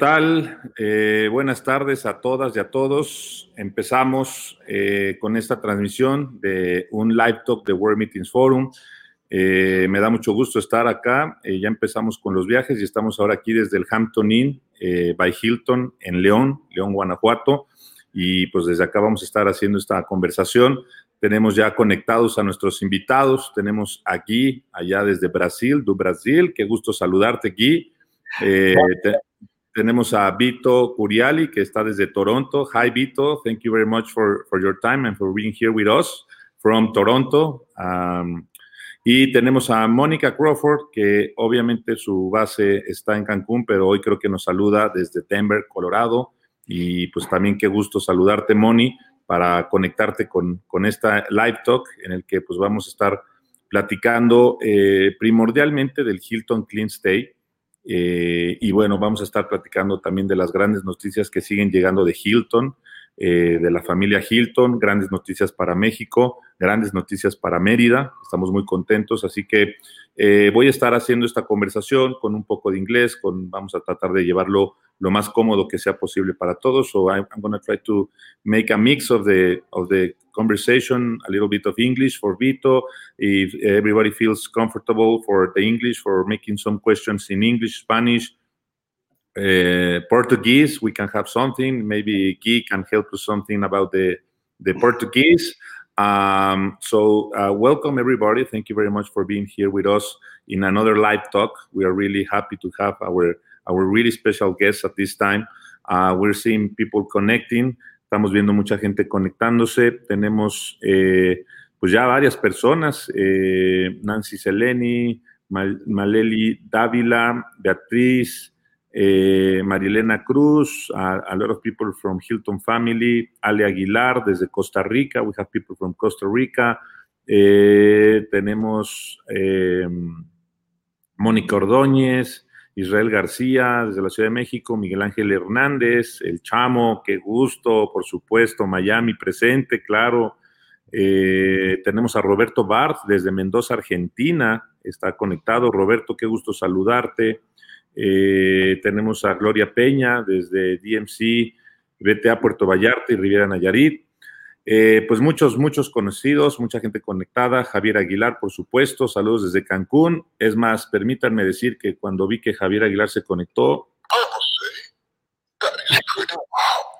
¿Qué tal? Eh, buenas tardes a todas y a todos. Empezamos eh, con esta transmisión de un live talk de World Meetings Forum. Eh, me da mucho gusto estar acá. ya empezamos con los viajes y estamos ahora aquí desde el Hampton Inn by Hilton en León, León, Guanajuato. Y pues desde acá vamos a estar haciendo esta conversación. Tenemos ya conectados a nuestros invitados. Tenemos aquí, allá desde Brasil, do Brasil. Qué gusto saludarte aquí. Tenemos a Vito Curiali, que está desde Toronto. Hi, Vito. Thank you very much for, for your time and for being here with us from Toronto. Um, y tenemos a Mónica Crawford, que obviamente su base está en Cancún, pero hoy creo que nos saluda desde Denver, Colorado. Y pues también qué gusto saludarte, Moni, para conectarte con, con esta live talk en el que pues vamos a estar platicando eh, primordialmente del Hilton Clean Stay eh, y bueno, vamos a estar platicando también de las grandes noticias que siguen llegando de Hilton, eh, de la familia Hilton, grandes noticias para México, grandes noticias para Mérida. Estamos muy contentos, así que eh, voy a estar haciendo esta conversación con un poco de inglés, con, vamos a tratar de llevarlo lo más cómodo que sea posible para todos. So I'm, I'm going to try to make a mix of the of the conversation, a little bit of English for Vito, if everybody feels comfortable for the English, for making some questions in English, Spanish, uh, Portuguese, we can have something. Maybe Guy can help us something about the the Portuguese. Um, so uh, welcome everybody. Thank you very much for being here with us in another live talk. We are really happy to have our our really special guests at this time. Uh, we're seeing people connecting. Estamos viendo mucha gente conectándose. Tenemos eh, pues ya varias personas. Eh, Nancy Seleni, Mal Maleli Dávila, Beatriz, eh, Marilena Cruz, a, a, lot of people from Hilton Family, Ale Aguilar desde Costa Rica. We have people from Costa Rica. Eh, tenemos Mónica Ordóñez, Israel García desde la Ciudad de México, Miguel Ángel Hernández, El Chamo, qué gusto, por supuesto, Miami presente, claro. Eh, tenemos a Roberto Bart desde Mendoza, Argentina, está conectado. Roberto, qué gusto saludarte. Eh, tenemos a Gloria Peña desde DMC, BTA Puerto Vallarta y Riviera Nayarit. Eh, pues muchos, muchos conocidos, mucha gente conectada. Javier Aguilar, por supuesto, saludos desde Cancún. Es más, permítanme decir que cuando vi que Javier Aguilar se conectó.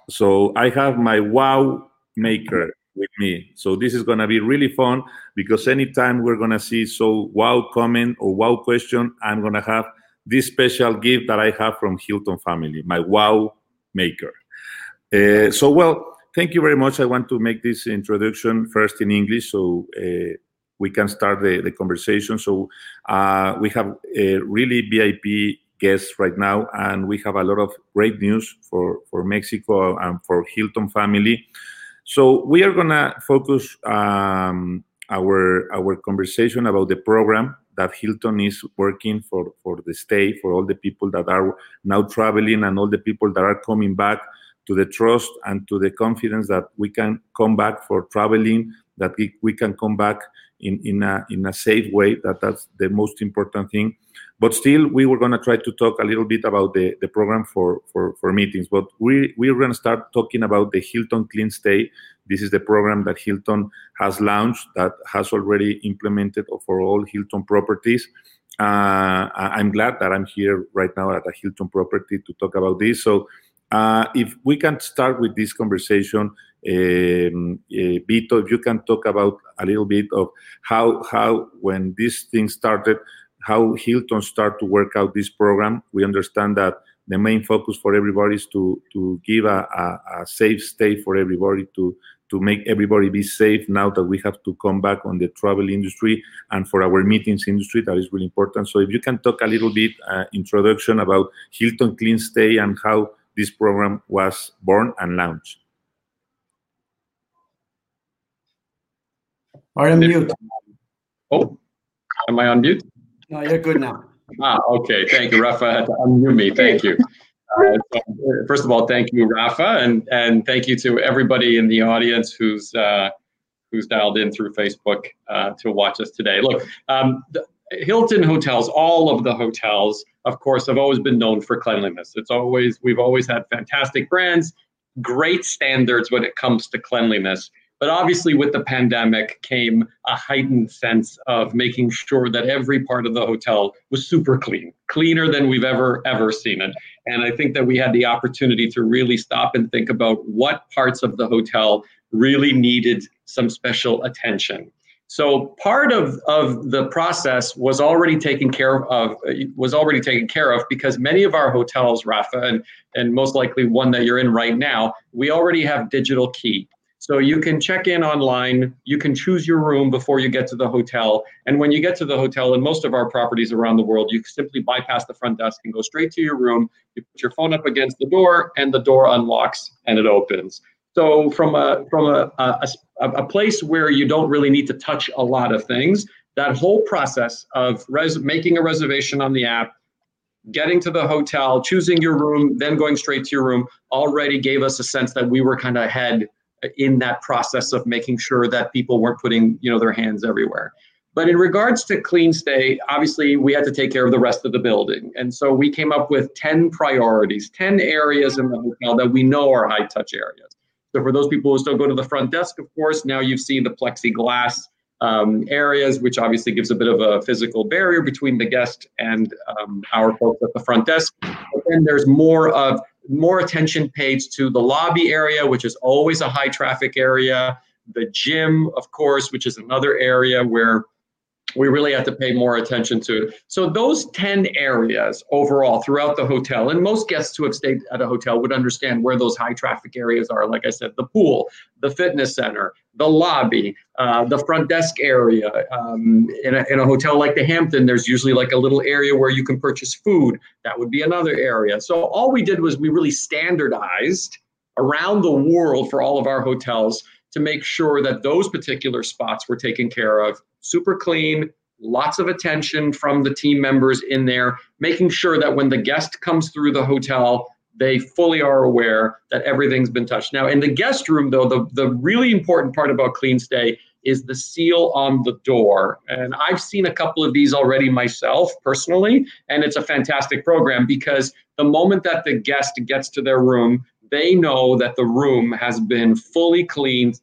So I have my wow maker with me. So this is going to be really fun because anytime we're going to see so wow comment or wow question, I'm going to have this special gift that I have from Hilton family, my wow maker. Uh, so well, thank you very much. I want to make this introduction first in English so uh, we can start the, the conversation. So uh, we have a really VIP guests right now, and we have a lot of great news for, for Mexico and for Hilton family. So we are gonna focus um, our our conversation about the program that Hilton is working for for the stay for all the people that are now traveling and all the people that are coming back to the trust and to the confidence that we can come back for traveling, that we, can come back in, in, a, in a safe way, that that's the most important thing. But still, we were going to try to talk a little bit about the, the program for, for, for meetings. But we, we're going to start talking about the Hilton Clean Stay. This is the program that Hilton has launched, that has already implemented for all Hilton properties. Uh, I'm glad that I'm here right now at a Hilton property to talk about this. So uh, if we can start with this conversation, um, uh, Vito, if you can talk about a little bit of how how when this thing started, how Hilton start to work out this program. We understand that the main focus for everybody is to to give a, a, a safe stay for everybody to to make everybody be safe now that we have to come back on the travel industry and for our meetings industry that is really important so if you can talk a little bit uh, introduction about hilton clean stay and how this program was born and launched. Are you mute. Oh, am I on mute? No, you're good now. Ah, okay. Thank you, Rafa. Had to unmute me. Thank you. Uh, so first of all, thank you, Rafa, and and thank you to everybody in the audience who's uh, who's dialed in through Facebook uh, to watch us today. Look, um, Hilton hotels, all of the hotels, of course, have always been known for cleanliness. It's always we've always had fantastic brands, great standards when it comes to cleanliness. But obviously, with the pandemic came a heightened sense of making sure that every part of the hotel was super clean, cleaner than we've ever, ever seen it. And I think that we had the opportunity to really stop and think about what parts of the hotel really needed some special attention. So part of, of the process was already taken care of uh, was already taken care of because many of our hotels, Rafa, and, and most likely one that you're in right now, we already have digital key. So you can check in online, you can choose your room before you get to the hotel. And when you get to the hotel, in most of our properties around the world, you simply bypass the front desk and go straight to your room. You put your phone up against the door, and the door unlocks and it opens. So from a from a, a, a place where you don't really need to touch a lot of things, that whole process of res- making a reservation on the app, getting to the hotel, choosing your room, then going straight to your room already gave us a sense that we were kind of ahead uh, in that process of making sure that people weren't putting you know their hands everywhere. But in regards to clean stay obviously we had to take care of the rest of the building. And so we came up with 10 priorities 10 areas in the hotel that we know are high touch areas so for those people who still go to the front desk of course now you've seen the plexiglass um, areas, which obviously gives a bit of a physical barrier between the guest and um, our folks at the front desk. But then there's more of more attention paid to the lobby area, which is always a high traffic area. The gym, of course, which is another area where we really have to pay more attention to. It. So those 10 areas overall throughout the hotel, and most guests who have stayed at a hotel would understand where those high traffic areas are. Like I said, the pool, the fitness center, the lobby, uh, the front desk area. Um, in, a, in a hotel like the Hampton, there's usually like a little area where you can purchase food. That would be another area. So all we did was we really standardized around the world for all of our hotels to make sure that those particular spots were taken care of super clean, lots of attention from the team members in there, making sure that when the guest comes through the hotel, they fully are aware that everything's been touched. Now, in the guest room, though, the, the really important part about Clean Stay is the seal on the door. And I've seen a couple of these already myself personally, and it's a fantastic program because the moment that the guest gets to their room, they know that the room has been fully cleaned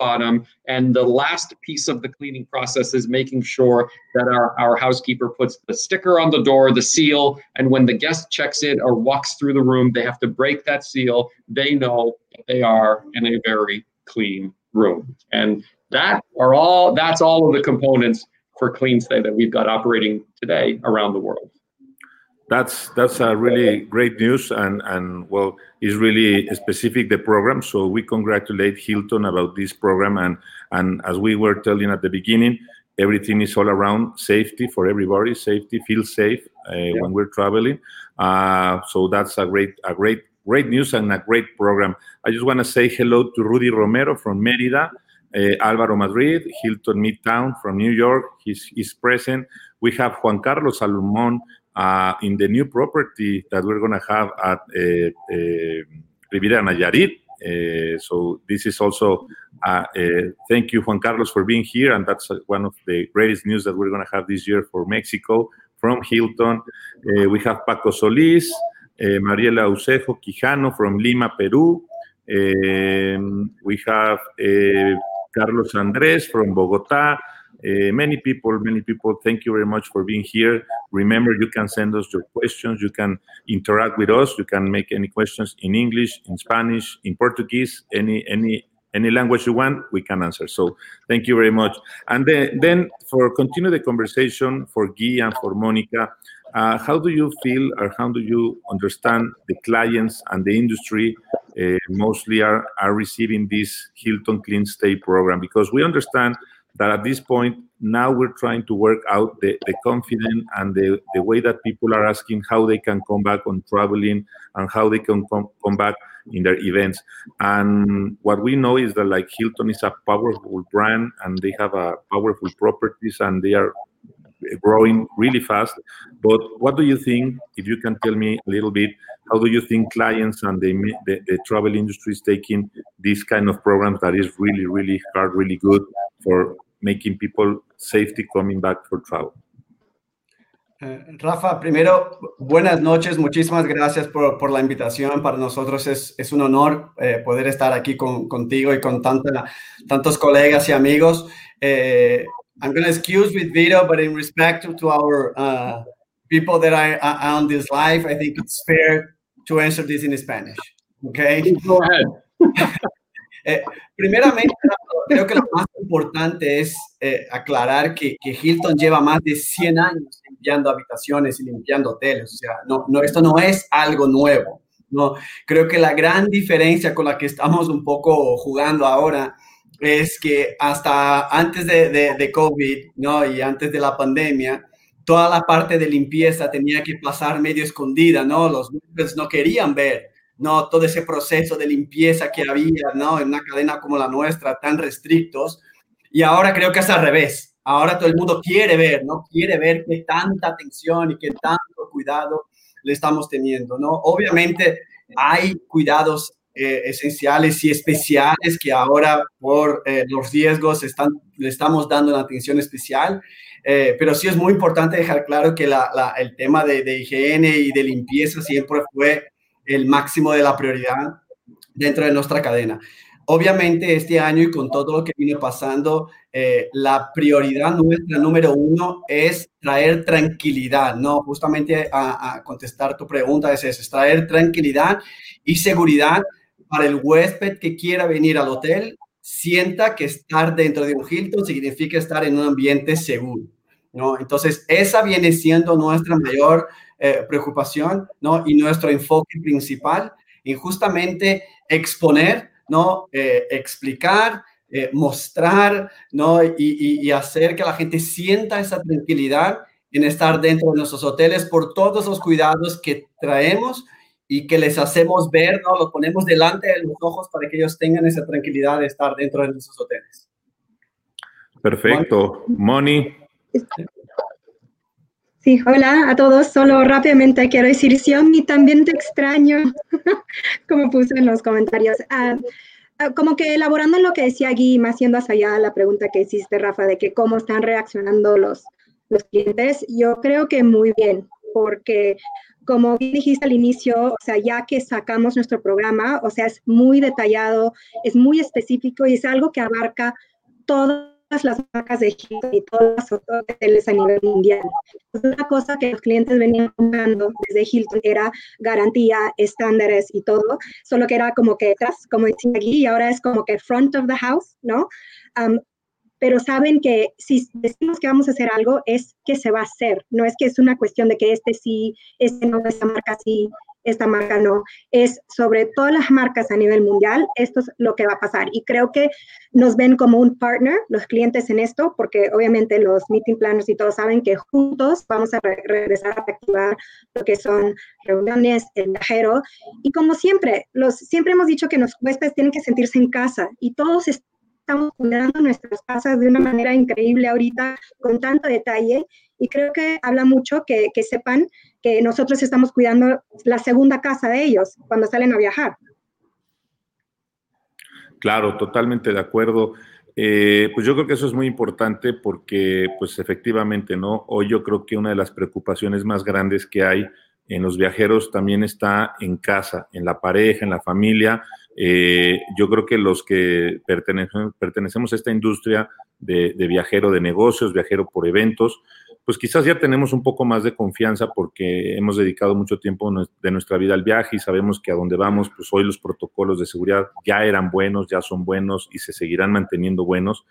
bottom. And the last piece of the cleaning process is making sure that our, our housekeeper puts the sticker on the door, the seal, and when the guest checks in or walks through the room, they have to break that seal. They know that they are in a very clean room. And that are all that's all of the components for clean stay that we've got operating today around the world that's that's a really great news and and well it's really specific the program. So we congratulate hilton about this program and and as we were telling at the beginning everything is all around safety for everybody safety feel safe uh, yeah. when we're traveling. Uh, so that's a great a great great news and a great program. I just want to say hello to rudy romero from merida uh, Alvaro Madrid, Hilton Midtown from New York, he's, he's present. We have Juan Carlos Salomon uh, in the new property that we're going to have at uh, uh, Riviera Nayarit. Uh, so this is also uh, uh, thank you, Juan Carlos, for being here, and that's one of the greatest news that we're going to have this year for Mexico from Hilton. we have Paco Solis, Mariela Eusefo Quijano from Lima, Peru. Um, we have Carlos Andres from Bogota. Uh, many people, many people, thank you very much for being here. Remember, you can send us your questions. You can interact with us. You can make any questions in English, in Spanish, in Portuguese, any any any language you want, we can answer. So thank you very much. And then, then for continue the conversation for Guy and for Monica, uh, how do you feel or how do you understand the clients and the industry uh, mostly are, are receiving this Hilton Clean Stay program? Because we understand that at this point now we're trying to work out the, the confidence and the, the way that people are asking how they can come back on traveling and how they can come, come back in their events. And what we know is that like hilton is a powerful brand and they have a powerful properties and they are growing really fast but what do you think if you can tell me a little bit how do you think clients and the, the, the travel industry is taking this kind of programs that is really really hard really good for making people safety coming back for travel? Eh, Rafa, primero, buenas noches, muchísimas gracias por, por la invitación. Para nosotros es, es un honor eh, poder estar aquí con, contigo y con tanta, tantos colegas y amigos. Eh, I'm going to excuse with Vito, but in respect to, to our uh, people that are, are on this live, I think it's fair to answer this in Spanish. Okay? Go ahead. Eh, primeramente, creo que lo más importante es eh, aclarar que, que, Hilton lleva más de 100 años limpiando habitaciones y limpiando hoteles. O sea, no, no, esto no es algo nuevo. No, creo que la gran diferencia con la que estamos un poco jugando ahora es que hasta antes de, de, COVID ¿no? y antes de la pandemia, toda la parte de limpieza tenía que pasar medio escondida, ¿no? Los no querían ver ¿no? Todo ese proceso de limpieza que había, ¿no? En una cadena como la nuestra, tan restrictos. Y ahora creo que es al revés. Ahora todo el mundo quiere ver, ¿no? Quiere ver qué tanta atención y qué tanto cuidado le estamos teniendo, ¿no? Obviamente hay cuidados eh, esenciales y especiales que ahora por eh, los riesgos están, le estamos dando una atención especial, eh, pero sí es muy importante dejar claro que el tema de, higiene y de limpieza siempre fue el máximo de la prioridad dentro de nuestra cadena. Obviamente este año y con todo lo que viene pasando, la prioridad nuestra número uno es traer tranquilidad, ¿no? Justamente a, a contestar tu pregunta es eso, es traer tranquilidad y seguridad para el huésped que quiera venir al hotel, sienta que estar dentro de un Hilton significa estar en un ambiente seguro, ¿no? Entonces, esa viene siendo nuestra mayor eh, preocupación, ¿no? Y nuestro enfoque principal en justamente exponer, ¿no? Eh, explicar, eh, mostrar, ¿no? Y, hacer que la gente sienta esa tranquilidad en estar dentro de nuestros hoteles por todos los cuidados que traemos y que les hacemos ver, ¿no? Los ponemos delante de los ojos para que ellos tengan esa tranquilidad de estar dentro de nuestros hoteles. Perfecto. Moni. Sí, hola a todos. Solo rápidamente quiero decir, y también te extraño, como puse en los comentarios. Uh, uh, como que elaborando en lo que decía Gui, más yendo hacia allá la pregunta que hiciste, Rafa, de que cómo están reaccionando los, los clientes, yo creo que muy bien, porque como dijiste al inicio, o sea, ya que sacamos nuestro programa, o sea, es muy detallado, es muy específico y es algo que abarca todo las marcas de Hilton y todas las hoteles a nivel mundial. Una cosa que los clientes venían buscando desde Hilton era garantía, estándares y todo, solo que era como que detrás, como decía aquí, y ahora es como que front of the house, ¿no? Um, pero saben que si decimos que vamos a hacer algo, es que se va a hacer, no es que es una cuestión de que este sí, este no, esta marca sí, esta marca no, es sobre todas las marcas a nivel mundial, esto es lo que va a pasar. Y creo que nos ven como un partner, los clientes en esto, porque obviamente los meeting planners y todos saben que juntos vamos a re regresar a activar lo que son reuniones, el viajero. Y como siempre, los, siempre hemos dicho que los huéspedes tienen que sentirse en casa y todos estamos cuidando nuestras casas de una manera increíble ahorita, con tanto detalle. Y creo que habla mucho que, que sepan que nosotros estamos cuidando la segunda casa de ellos cuando salen a viajar. Claro, totalmente de acuerdo. Eh, pues yo creo que eso es muy importante porque, pues efectivamente, ¿no? Hoy yo creo que una de las preocupaciones más grandes que hay en los viajeros también está en casa, en la pareja, en la familia. Eh, yo creo que los que pertenecemos, a esta industria de, de viajero de negocios, viajero por eventos, pues quizás ya tenemos un poco más de confianza porque hemos dedicado mucho tiempo de nuestra vida al viaje y sabemos que a donde vamos, pues hoy los protocolos de seguridad ya eran buenos, ya son buenos y se seguirán manteniendo buenos.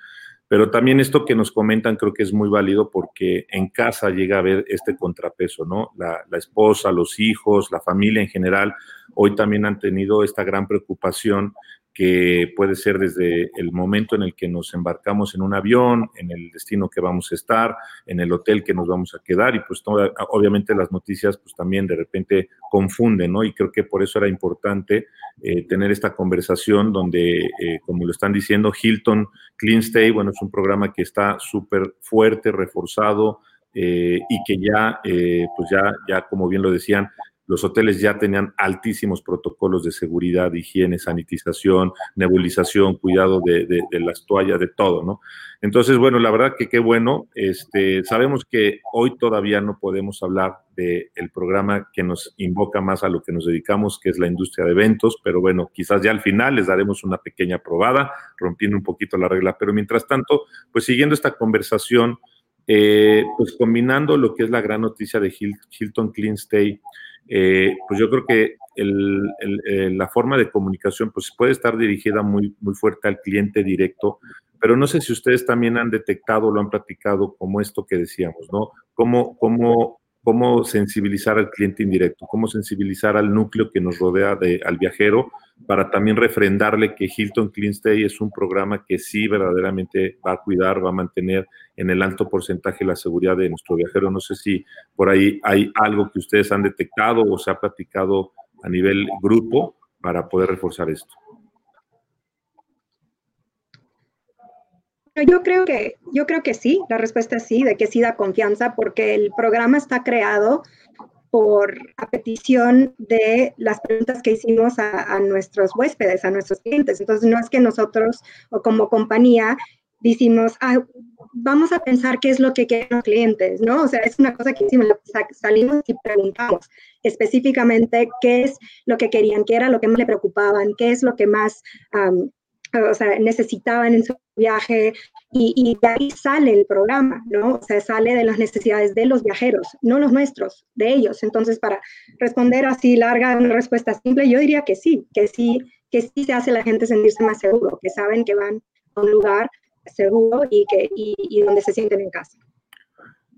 Pero también esto que nos comentan creo que es muy válido porque en casa llega a haber este contrapeso, ¿no? La, la esposa, los hijos, la familia en general, hoy también han tenido esta gran preocupación que puede ser desde el momento en el que nos embarcamos en un avión, en el destino que vamos a estar, en el hotel que nos vamos a quedar y pues obviamente las noticias pues también de repente confunden, ¿no? Y creo que por eso era importante eh, tener esta conversación donde, eh, como lo están diciendo, Hilton Clean Stay, bueno, es un programa que está súper fuerte, reforzado eh, y que ya, pues ya, ya como bien lo decían, los hoteles ya tenían altísimos protocolos de seguridad, higiene, sanitización, nebulización, cuidado de, las toallas, de todo, ¿no? Entonces, bueno, la verdad que qué bueno. Este, sabemos que hoy todavía no podemos hablar del el programa que nos invoca más a lo que nos dedicamos, que es la industria de eventos, pero bueno, quizás ya al final les daremos una pequeña probada, rompiendo un poquito la regla. Pero mientras tanto, pues siguiendo esta conversación, eh, pues combinando lo que es la gran noticia de Hilton Clean Stay, eh, pues yo creo que el, la forma de comunicación pues puede estar dirigida muy, muy fuerte al cliente directo, pero no sé si ustedes también han detectado, lo han platicado como esto que decíamos, ¿no? Cómo, cómo, cómo sensibilizar al cliente indirecto, cómo sensibilizar al núcleo que nos rodea de, al viajero para también refrendarle que Hilton Clean Stay es un programa que sí verdaderamente va a cuidar, va a mantener en el alto porcentaje la seguridad de nuestro viajero. No sé si por ahí hay algo que ustedes han detectado o se ha platicado a nivel grupo para poder reforzar esto. Yo creo que, yo creo que sí, la respuesta es sí, de que sí da confianza, porque el programa está creado por a petición de las preguntas que hicimos a, nuestros huéspedes, a nuestros clientes. Entonces, no es que nosotros o como compañía decimos, ah, vamos a pensar qué es lo que quieren los clientes, ¿no? O sea, es una cosa que hicimos, salimos y preguntamos específicamente qué es lo que querían, qué era lo que más le preocupaban, qué es lo que más o sea, necesitaban en su viaje y, de ahí sale el programa, ¿no? O sea, sale de las necesidades de los viajeros, no los nuestros, de ellos. Entonces, para responder así larga una respuesta simple, yo diría que sí, que sí, que sí se hace la gente sentirse más seguro, que saben que van a un lugar seguro y, que, y donde se sienten en casa.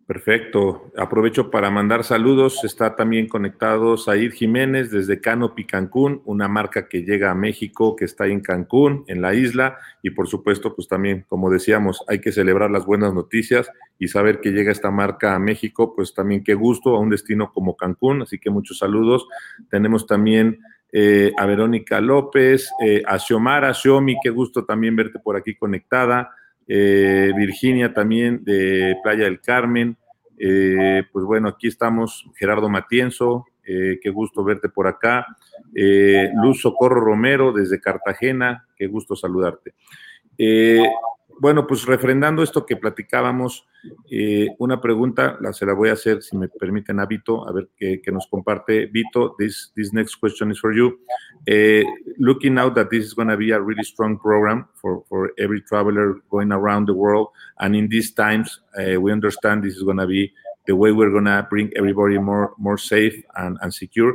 Perfecto. Aprovecho para mandar saludos. Está también conectado Said Jiménez desde Canopy Cancún, una marca que llega a México, que está en Cancún, en la isla. Y por supuesto, pues también, como decíamos, hay que celebrar las buenas noticias y saber que llega esta marca a México, pues también qué gusto a un destino como Cancún. Así que muchos saludos. Tenemos también eh, a Verónica López, eh, a Xiomara, Xiomi, qué gusto también verte por aquí conectada. Eh, Virginia también de Playa del Carmen, eh, pues bueno, aquí estamos, Gerardo Matienzo, eh, qué gusto verte por acá. Luz Socorro Romero desde Cartagena, qué gusto saludarte. Bueno, pues refrendando esto que platicábamos, una pregunta, la, se la voy a hacer, si me permiten, a Vito, a ver qué, nos comparte. Vito, this, this next question is for you. looking out that this is going to be a really strong program for, for every traveler going around the world, and in these times, we understand this is going to be the way we're going to bring everybody more more safe and, and secure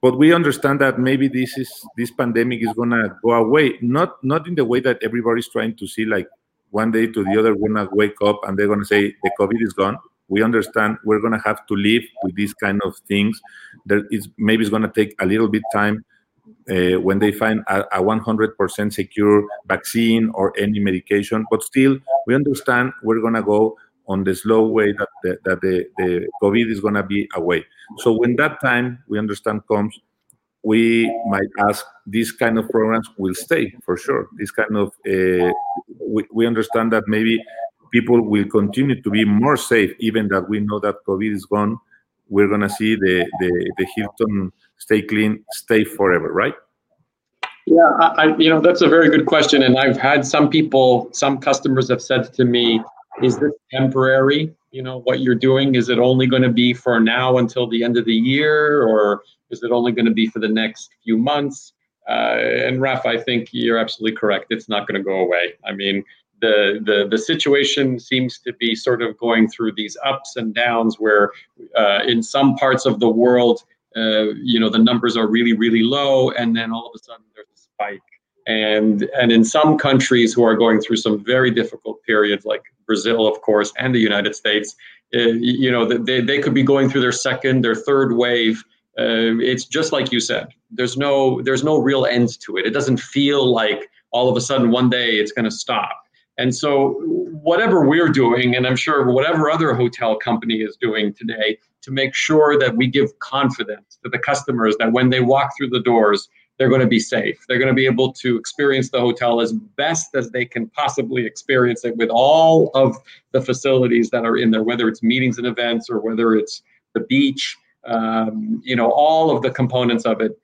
but we understand that maybe this is this pandemic is to go away not not in the way that everybody's trying to see like one day to the other we're to wake up and they're to say the covid is gone. We understand. We're to have to live with these kind of things. There is maybe it's to take a little bit time uh, when they find a, a 100% secure vaccine or any medication but still we understand we're to go on the slow way that the, that the, the COVID is to be away. So when that time we understand comes, we might ask these kind of programs will stay for sure. This kind of uh, we, we understand that maybe people will continue to be more safe, even that we know that COVID is gone. We're gonna see the the, the Hilton stay clean, stay forever, right? Yeah, I, you know that's a very good question, and I've had some people, some customers have said to me, is this temporary? You know, what you're doing, is it only going to be for now until the end of the year, or is it only going to be for the next few months? Uh, and Raf, I think you're absolutely correct. It's not going to go away. I mean, the, the the situation seems to be sort of going through these ups and downs where uh, in some parts of the world uh, you know the numbers are really really low and then all of a sudden there's a spike and and in some countries who are going through some very difficult periods like brazil of course and the united states uh, you know they, they could be going through their second their third wave uh, it's just like you said there's no there's no real end to it. It doesn't feel like all of a sudden one day it's going to stop. And so whatever we're doing and i'm sure whatever other hotel company is doing today to make sure that we give confidence to the customers that when they walk through the doors they're going to be safe. They're going to be able to experience the hotel as best as they can possibly experience it with all of the facilities that are in there, whether it's meetings and events or whether it's the beach. um, you know, all of the components of it.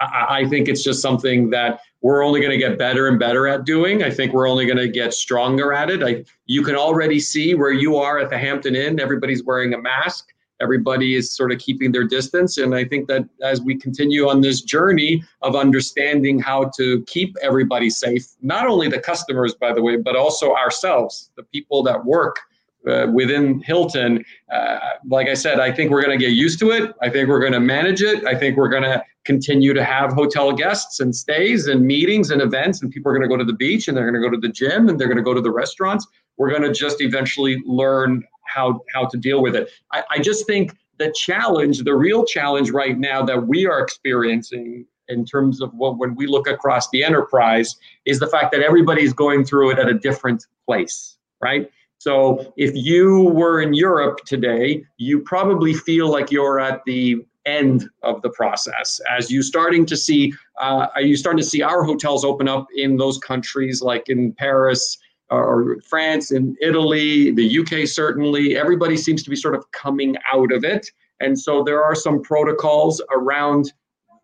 I, I think it's just something that we're only going to get better and better at doing. I think we're only going to get stronger at it. I, you can already see where you are at the Hampton Inn. Everybody's wearing a mask. Everybody is sort of keeping their distance. And I think that as we continue on this journey of understanding how to keep everybody safe, not only the customers, by the way, but also ourselves, the people that work uh, within Hilton, uh, like I said, I think we're going to get used to it. I think we're going to manage it. I think we're going to continue to have hotel guests and stays and meetings and events, and people are going to go to the beach and they're going to go to the gym and they're going to go to the restaurants. We're going to just eventually learn how how to deal with it. I, I just think the challenge, the real challenge right now that we are experiencing in terms of what when we look across the enterprise is the fact that everybody's going through it at a different place, right? So if you were in Europe today, you probably feel like you're at the end of the process as you starting to see uh, are you starting to see our hotels open up in those countries like in paris or france and italy the uk certainly everybody seems to be sort of coming out of it and so there are some protocols around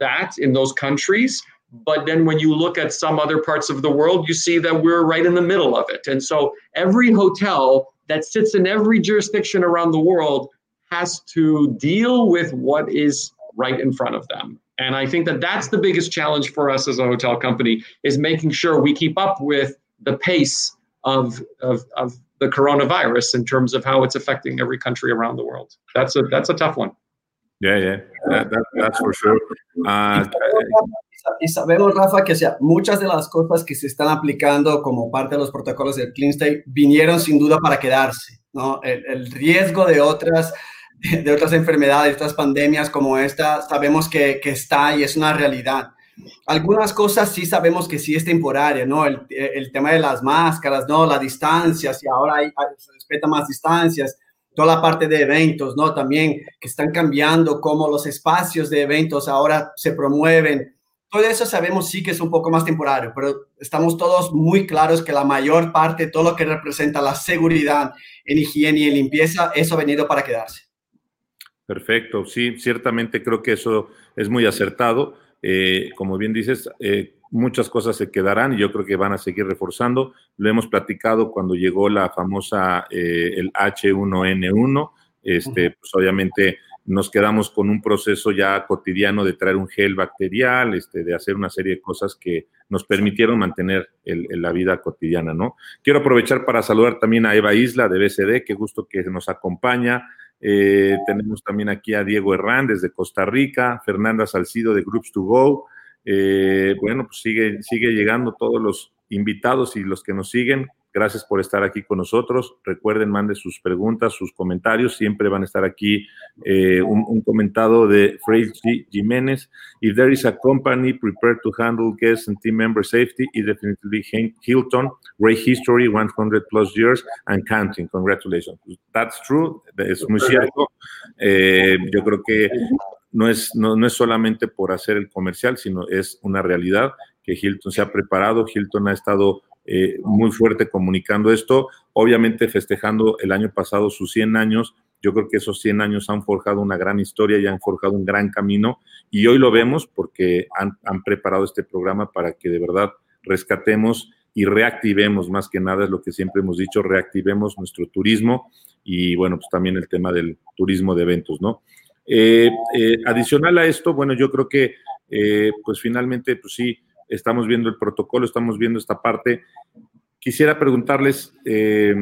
that in those countries but then when you look at some other parts of the world, you see that we're right in the middle of it. And so every hotel that sits in every jurisdiction around the world has to deal with what is right in front of them. And I think that that's the biggest challenge for us as a hotel company is making sure we keep up with the pace of, of, of the coronavirus in terms of how it's affecting every country around the world. That's a, that's a tough one. Yeah, yeah, that, that, that's for sure. Uh, y sabemos, Rafa, que sea, muchas de las cosas que se están aplicando como parte de los protocolos del Clean State vinieron sin duda para quedarse, ¿no? El, el riesgo de otras, de otras enfermedades, otras pandemias como esta, sabemos que, que, está y es una realidad. Algunas cosas sí sabemos que sí es temporaria, ¿no? El, el tema de las máscaras, ¿no? La distancia, si ahora hay, se respeta más distancias, toda la parte de eventos, ¿no? También que están cambiando, cómo los espacios de eventos ahora se promueven todo eso sabemos sí que es un poco más temporario, pero estamos todos muy claros que la mayor parte, todo lo que representa la seguridad en higiene y en limpieza, eso ha venido para quedarse. Perfecto, sí, ciertamente creo que eso es muy acertado. Eh, como bien dices, eh, muchas cosas se quedarán y yo creo que van a seguir reforzando. Lo hemos platicado cuando llegó la famosa, eh, el H1N1, este, pues obviamente nos quedamos con un proceso ya cotidiano de traer un gel bacterial, este, de hacer una serie de cosas que nos permitieron mantener el, la vida cotidiana, ¿no? Quiero aprovechar para saludar también a Eva Isla de BCD, qué gusto que nos acompaña. Eh, tenemos también aquí a Diego Herrán desde Costa Rica, Fernanda Salcido de Groups to Go. Eh, bueno, pues sigue, sigue llegando todos los invitados y los que nos siguen. Gracias por estar aquí con nosotros. Recuerden, mande sus preguntas, sus comentarios. Siempre van a estar aquí eh, un, un, comentado de Fred G. Jiménez. If there is a company prepared to handle guests and team member safety, it definitely Hilton. Great history, 100 plus years and counting. Congratulations. That's true. Es muy cierto. Eh, yo creo que no es, no, no es solamente por hacer el comercial, sino es una realidad que Hilton se ha preparado. Hilton ha estado eh, muy fuerte comunicando esto, obviamente festejando el año pasado sus 100 años. Yo creo que esos 100 años han forjado una gran historia y han forjado un gran camino y hoy lo vemos porque han, preparado este programa para que de verdad rescatemos y reactivemos, más que nada es lo que siempre hemos dicho, reactivemos nuestro turismo y bueno, pues también el tema del turismo de eventos, ¿no? Eh, eh, adicional a esto, bueno, yo creo que pues finalmente, pues sí, estamos viendo el protocolo, estamos viendo esta parte. Quisiera preguntarles, eh,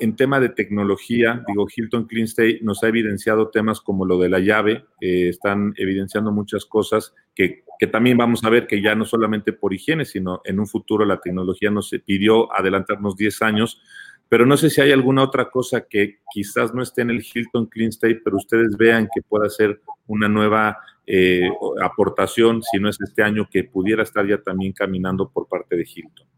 en tema de tecnología, digo, Hilton Clean Stay nos ha evidenciado temas como lo de la llave, eh, están evidenciando muchas cosas que, que, también vamos a ver que ya no solamente por higiene, sino en un futuro la tecnología nos pidió adelantarnos 10 años, pero no sé si hay alguna otra cosa que quizás no esté en el Hilton Clean State, pero ustedes vean que pueda ser una nueva eh, aportación, si no es este año, que pudiera estar ya también caminando por parte de Hilton.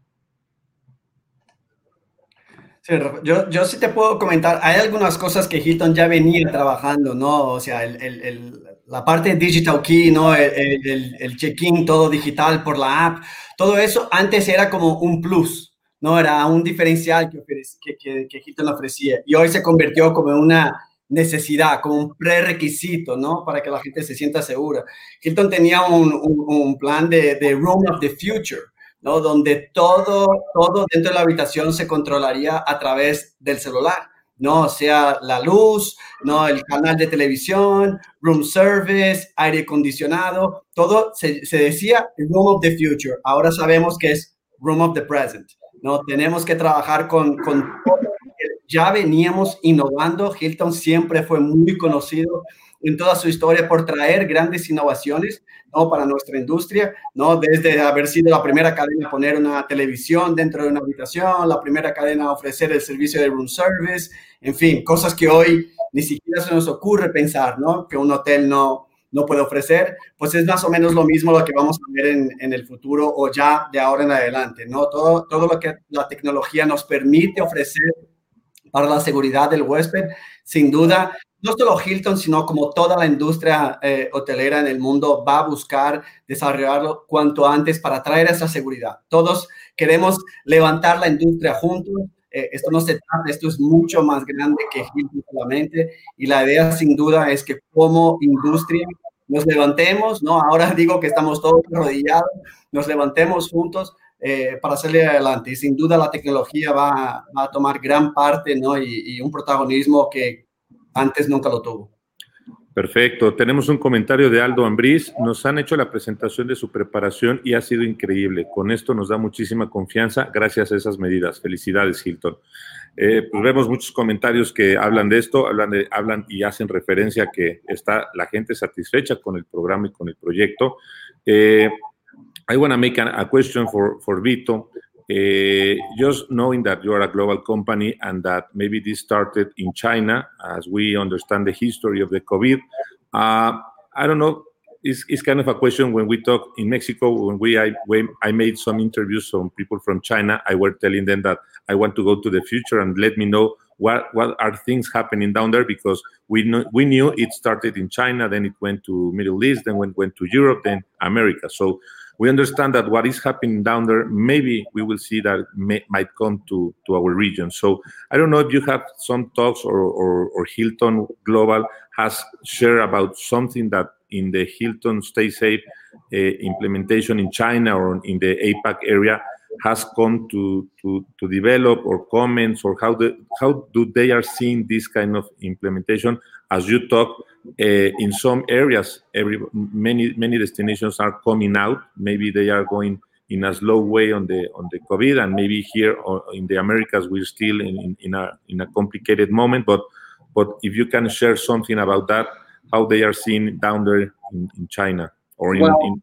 Sí, yo, yo sí te puedo comentar, hay algunas cosas que Hilton ya venía trabajando, ¿no? O sea, el, el, la parte de Digital Key, ¿no? El, el check-in todo digital por la app, todo eso antes era como un plus, ¿no? Era un diferencial que, que, que, que Hilton ofrecía y hoy se convirtió como una necesidad, como un prerequisito, ¿no? Para que la gente se sienta segura. Hilton tenía un, un, plan de, de, Room of the Future, ¿no? Donde todo, todo dentro de la habitación se controlaría a través del celular, ¿no? sea, la luz, ¿no? El canal de televisión, room service, aire acondicionado, todo se, se decía Room of the Future. Ahora sabemos que es Room of the Present, ¿no? Tenemos que trabajar con, con ya veníamos innovando. Hilton siempre fue muy conocido en toda su historia por traer grandes innovaciones ¿no? para nuestra industria, ¿no? desde haber sido la primera cadena a poner una televisión dentro de una habitación, la primera cadena a ofrecer el servicio de room service, en fin, cosas que hoy ni siquiera se nos ocurre pensar ¿no? que un hotel no, no puede ofrecer, pues es más o menos lo mismo lo que vamos a ver en, en, el futuro o ya de ahora en adelante, ¿no? Todo, todo lo que la tecnología nos permite ofrecer para la seguridad del huésped. Sin duda, no solo Hilton, sino como toda la industria eh, hotelera en el mundo va a buscar desarrollarlo cuanto antes para traer esa seguridad. Todos queremos levantar la industria juntos. Eh, esto no se trata, esto es mucho más grande que Hilton solamente. Y la idea sin duda es que como industria nos levantemos, ¿no? Ahora digo que estamos todos arrodillados, nos levantemos juntos eh, para salir adelante. Y sin duda la tecnología va, a tomar gran parte y, un protagonismo que antes nunca lo tuvo. Perfecto. Tenemos un comentario de Aldo Ambriz. Nos han hecho la presentación de su preparación y ha sido increíble. Con esto nos da muchísima confianza gracias a esas medidas. Felicidades, Hilton. Eh, pues vemos muchos comentarios que hablan de esto, hablan y hacen referencia a que está la gente satisfecha con el programa y con el proyecto. Eh, I want to make a, a, question for, for Vito. Uh, just knowing that you are a global company and that maybe this started in China, as we understand the history of the COVID, uh, I don't know. It's, it's kind of a question when we talk in Mexico. When we I, when I made some interviews from people from China, I were telling them that I want to go to the future and let me know what what are things happening down there because we know, we knew it started in China, then it went to Middle East, then went went to Europe, then America. So we understand that what is happening down there, maybe we will see that may, might come to, to our region. So I don't know if you have some talks or, or, or Hilton Global has shared about something that in the Hilton Stay Safe uh, implementation in China or in the APAC area has come to, to, to develop or comments or how, the, how do they are seeing this kind of implementation as you talk uh, in some areas, every many many destinations are coming out. Maybe they are going in a slow way on the on the COVID, and maybe here or in the Americas we're still in, in a in a complicated moment. But but if you can share something about that, how they are seeing down there in, in China or in, well, in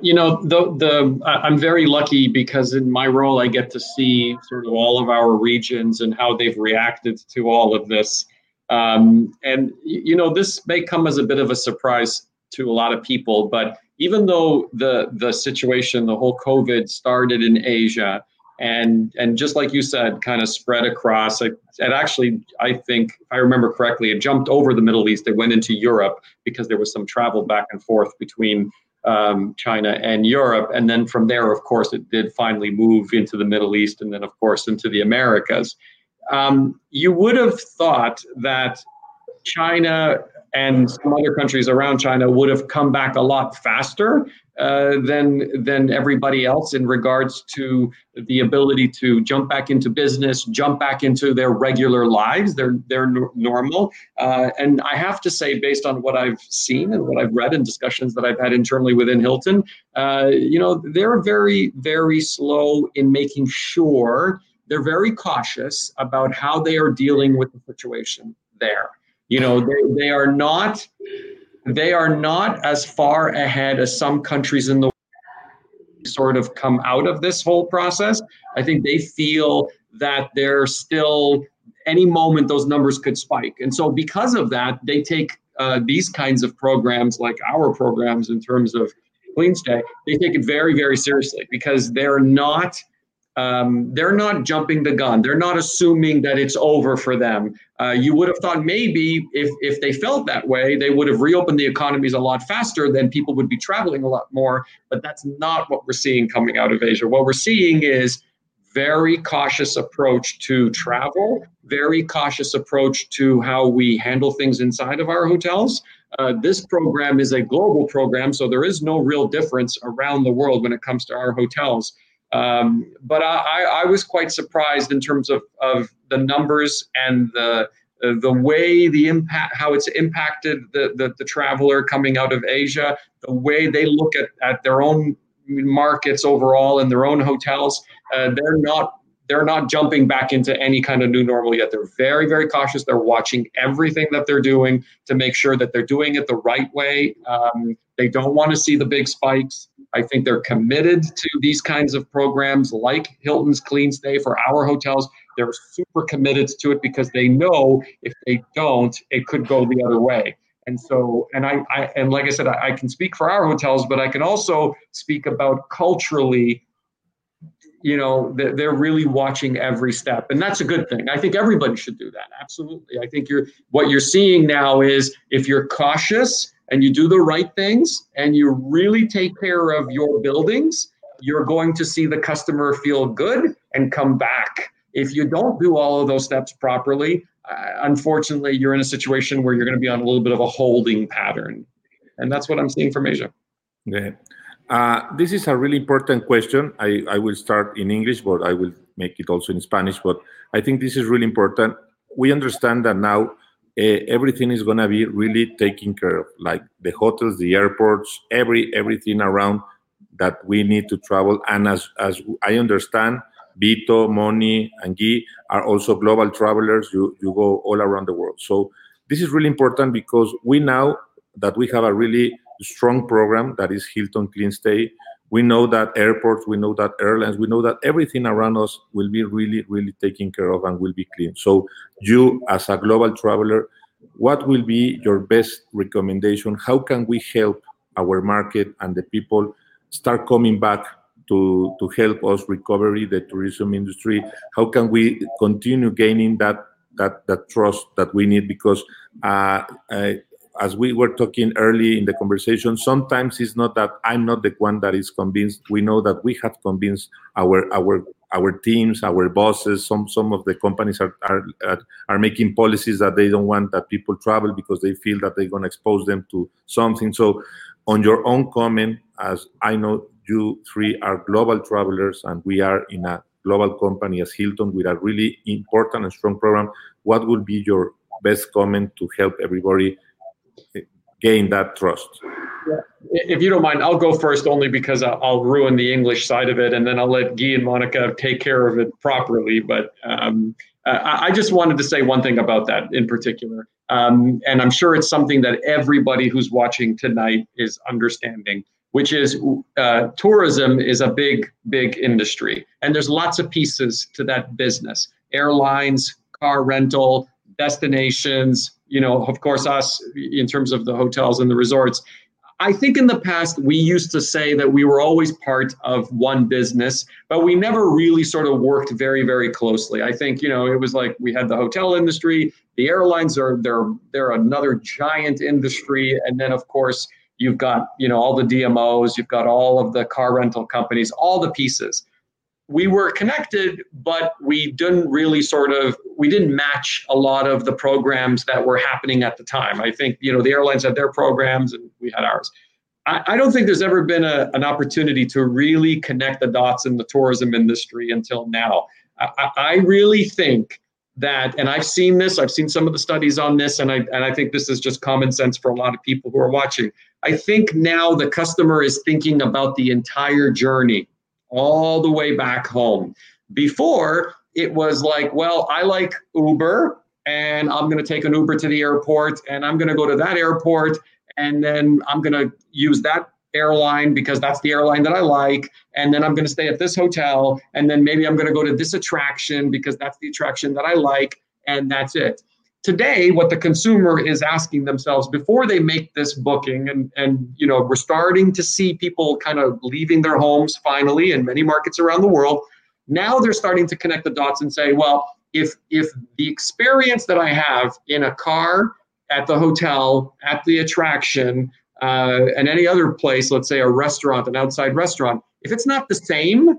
you know the the i'm very lucky because in my role i get to see sort of all of our regions and how they've reacted to all of this um, and you know, this may come as a bit of a surprise to a lot of people, but even though the the situation, the whole COVID started in Asia, and and just like you said, kind of spread across. It, it actually, I think, if I remember correctly, it jumped over the Middle East. It went into Europe because there was some travel back and forth between um, China and Europe, and then from there, of course, it did finally move into the Middle East, and then, of course, into the Americas. Um, you would have thought that China and some other countries around China would have come back a lot faster uh, than than everybody else in regards to the ability to jump back into business, jump back into their regular lives, their their normal. Uh, and I have to say, based on what I've seen and what I've read and discussions that I've had internally within Hilton, uh, you know, they're very very slow in making sure they're very cautious about how they are dealing with the situation there. You know, they, they are not they are not as far ahead as some countries in the sort of come out of this whole process. I think they feel that they're still any moment those numbers could spike. And so because of that, they take uh, these kinds of programs like our programs in terms of clean stay, they take it very, very seriously because they're not um, they're not jumping the gun. They're not assuming that it's over for them. Uh, you would have thought maybe if if they felt that way, they would have reopened the economies a lot faster. Then people would be traveling a lot more. But that's not what we're seeing coming out of Asia. What we're seeing is very cautious approach to travel, very cautious approach to how we handle things inside of our hotels. Uh, this program is a global program, so there is no real difference around the world when it comes to our hotels. Um, but I, I, was quite surprised in terms of, of the numbers and the the way the impact how it's impacted the, the, the traveler coming out of Asia, the way they look at, at their own markets overall and their own hotels. Uh, they're not they're not jumping back into any kind of new normal yet. They're very, very cautious. They're watching everything that they're doing to make sure that they're doing it the right way. Um, they don't want to see the big spikes. I think they're committed to these kinds of programs like Hilton's Clean Stay for our hotels. They're super committed to it because they know if they don't, it could go the other way. And so, and I, I and like I said, I, I can speak for our hotels, but I can also speak about culturally you know they're really watching every step and that's a good thing i think everybody should do that absolutely i think you're what you're seeing now is if you're cautious and you do the right things and you really take care of your buildings you're going to see the customer feel good and come back if you don't do all of those steps properly uh, unfortunately, you're in a situation where you're going to be on a little bit of a holding pattern. And that's what I'm seeing from Asia. Yeah. Uh, this is a really important question. I, I will start in English, but I will make it also in Spanish. But I think this is really important. We understand that now uh, everything is going to be really taken care of, like the hotels, the airports, every everything around that we need to travel. And as as I understand, Vito, Moni, and Guy are also global travelers. You, you go all around the world. So this is really important because we know that we have a really strong program that is Hilton Clean Stay. We know that airports, we know that airlines, we know that everything around us will be really, really taken care of and will be clean. So you, as a global traveler, what will be your best recommendation? How can we help our market and the people start coming back to, to help us recovery the tourism industry? How can we continue gaining that that that trust that we need? Because uh, uh, as we were talking early in the conversation, sometimes it's not that I'm not the one that is convinced. We know that we have convinced our our our teams, our bosses. Some some of the companies are are are making policies that they don't want that people travel because they feel that they're going to expose them to something. So, on your own comment, as I know you three are global travelers and we are in a global company as Hilton with a really important and strong program, what would be your best comment to help everybody gain that trust? If you don't mind, I'll go first only because I'll ruin the English side of it and then I'll let Guy and Monica take care of it properly. But um, I just wanted to say one thing about that in particular. Um, and I'm sure it's something that everybody who's watching tonight is understanding which is uh, tourism is a big, big industry. And there's lots of pieces to that business airlines, car rental, destinations, you know, of course, us in terms of the hotels and the resorts. I think in the past, we used to say that we were always part of one business, but we never really sort of worked very, very closely. I think, you know, it was like we had the hotel industry, the airlines are they're they're another giant industry, and then of course You've got, you know, all the DMOs, you've got all of the car rental companies, all the pieces. We were connected, but we didn't really sort of we didn't match a lot of the programs that were happening at the time. I think, you know, the airlines had their programs and we had ours. I, I don't think there's ever been a, an opportunity to really connect the dots in the tourism industry until now. I, I really think that and i've seen this i've seen some of the studies on this and i and i think this is just common sense for a lot of people who are watching i think now the customer is thinking about the entire journey all the way back home before it was like well i like uber and i'm going to take an uber to the airport and i'm going to go to that airport and then i'm going to use that airline because that's the airline that I like. And then I'm going to stay at this hotel. And then maybe I'm going to go to this attraction because that's the attraction that I like. And that's it. Today, what the consumer is asking themselves before they make this booking, and, and you know, we're starting to see people kind of leaving their homes finally in many markets around the world. Now they're starting to connect the dots and say, well, if if the experience that I have in a car, at the hotel, at the attraction, uh, and any other place, let's say a restaurant, an outside restaurant, if it's not the same,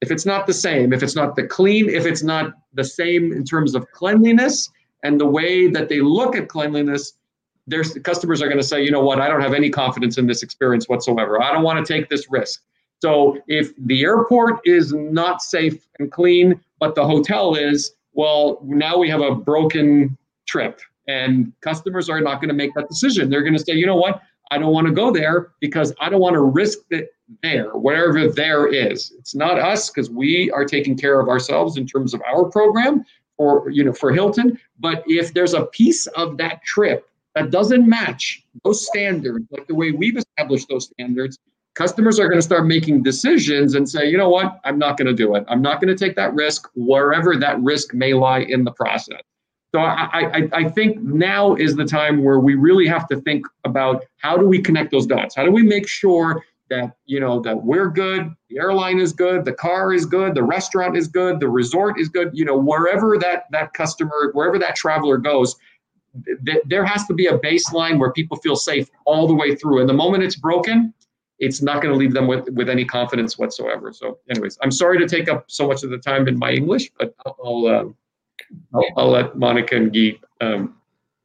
if it's not the same, if it's not the clean, if it's not the same in terms of cleanliness and the way that they look at cleanliness, their customers are going to say, you know what, I don't have any confidence in this experience whatsoever. I don't want to take this risk. So if the airport is not safe and clean, but the hotel is, well, now we have a broken trip and customers are not going to make that decision. They're going to say, you know what, I don't want to go there because I don't want to risk it there, wherever there is. It's not us because we are taking care of ourselves in terms of our program or you know for Hilton. But if there's a piece of that trip that doesn't match those standards, like the way we've established those standards, customers are going to start making decisions and say, you know what, I'm not going to do it. I'm not going to take that risk wherever that risk may lie in the process. So I, I, I think now is the time where we really have to think about how do we connect those dots? How do we make sure that you know that we're good, the airline is good, the car is good, the restaurant is good, the resort is good. You know, wherever that that customer, wherever that traveler goes, th- there has to be a baseline where people feel safe all the way through. And the moment it's broken, it's not going to leave them with, with any confidence whatsoever. So, anyways, I'm sorry to take up so much of the time in my English, but I'll. Uh, I'll, I'll let Monica and Guy um,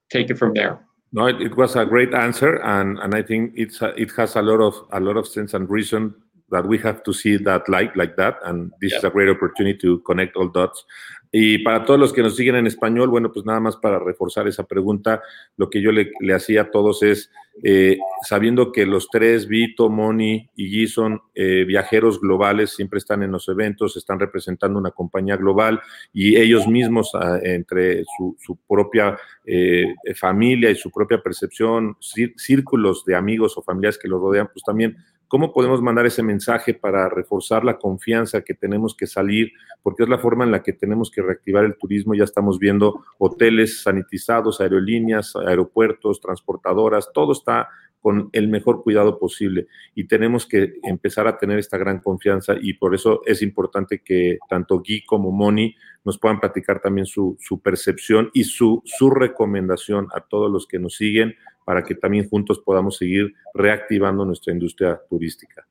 take it from there. No, it, it, was a great answer, and, and I think it's a, it has a lot of a lot of sense and reason that we have to see that light like that, and this yeah. is a great opportunity to connect all dots. Y para todos los que nos siguen en español, bueno, pues nada más para reforzar esa pregunta, lo que yo le, hacía a todos es, eh, sabiendo que los tres, Vito, Moni y Guy son eh, viajeros globales, siempre están en los eventos, están representando una compañía global y ellos mismos, ah, entre su, su propia eh, familia y su propia percepción, círculos de amigos o familiares que los rodean, pues también ¿Cómo podemos mandar ese mensaje para reforzar la confianza que tenemos que salir? Porque es la forma en la que tenemos que reactivar el turismo. Ya estamos viendo hoteles sanitizados, aerolíneas, aeropuertos, transportadoras, todo está con el mejor cuidado posible y tenemos que empezar a tener esta gran confianza y por eso es importante que tanto Guy como Moni nos puedan platicar también su, percepción y su recomendación a todos los que nos siguen para que también juntos podamos seguir reactivando nuestra industria turística.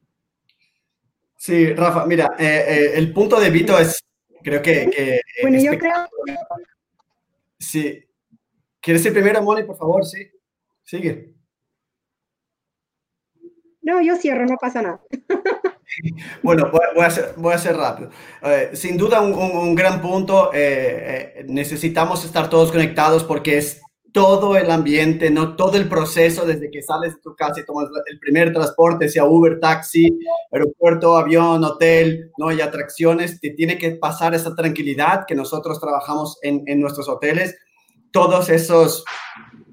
Sí, Rafa, mira, eh, eh, el punto de Vito es, creo que... bueno, yo creo... Sí. ¿Quieres ir primero, Moni, por favor? Sí. Sigue. No, yo cierro, no pasa nada. Bueno, voy a ser, voy a ser rápido. Eh, sin duda, un, un, gran punto. necesitamos estar todos conectados porque es todo el ambiente, no todo el proceso desde que sales de tu casa y tomas el primer transporte, sea Uber, taxi, aeropuerto, avión, hotel, no hay atracciones, te tiene que pasar esa tranquilidad que nosotros trabajamos en, en nuestros hoteles. Todos esos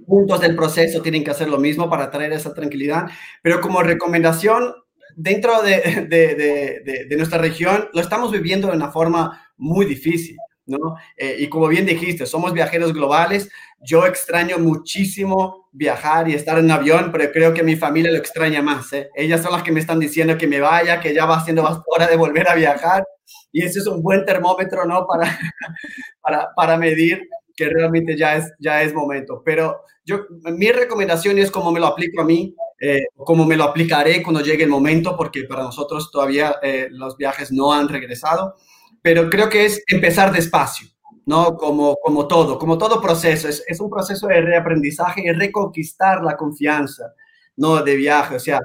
puntos del proceso tienen que hacer lo mismo para traer esa tranquilidad, pero como recomendación, dentro de, de, de, de nuestra región, lo estamos viviendo de una forma muy difícil. ¿No? Eh, y como bien dijiste, somos viajeros globales. Yo extraño muchísimo viajar y estar en avión, pero creo que mi familia lo extraña más. ¿eh? Ellas son las que me están diciendo que me vaya, que ya va siendo hora de volver a viajar. Y ese es un buen termómetro, ¿no? Para, para, para medir que realmente ya es, ya es momento. Pero yo, mi recomendación es como me lo aplico a mí, eh, como me lo aplicaré cuando llegue el momento, porque para nosotros todavía los viajes no han regresado pero creo que es empezar despacio, ¿no? Como, como todo, como todo proceso, es, es un proceso de reaprendizaje y reconquistar la confianza, ¿no? De viaje, o sea,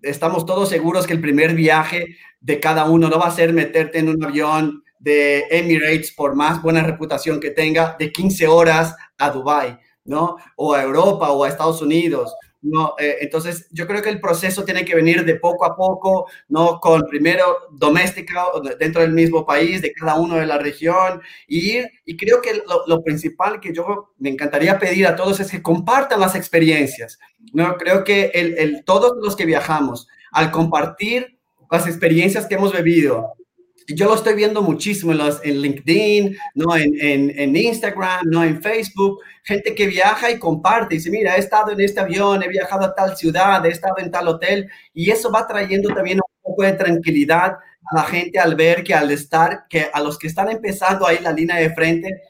estamos todos seguros que el primer viaje de cada uno no va a ser meterte en un avión de Emirates, por más buena reputación que tenga, de 15 horas a Dubai, ¿no? O a Europa o a Estados Unidos. No, eh, entonces yo creo que el proceso tiene que venir de poco a poco, no con primero doméstica dentro del mismo país, de cada uno de la región, y, y creo que lo, principal que yo me encantaría pedir a todos es que compartan las experiencias. No, creo que el, el, todos los que viajamos, al compartir las experiencias que hemos vivido, yo lo estoy viendo muchísimo en, LinkedIn, ¿no? En, en, en, Instagram, ¿no? en Facebook, gente que viaja y comparte, y dice, mira, he estado en este avión, he viajado a tal ciudad, he estado en tal hotel, y eso va trayendo también un poco de tranquilidad a la gente al ver que al estar, que a los que están empezando ahí la línea de frente,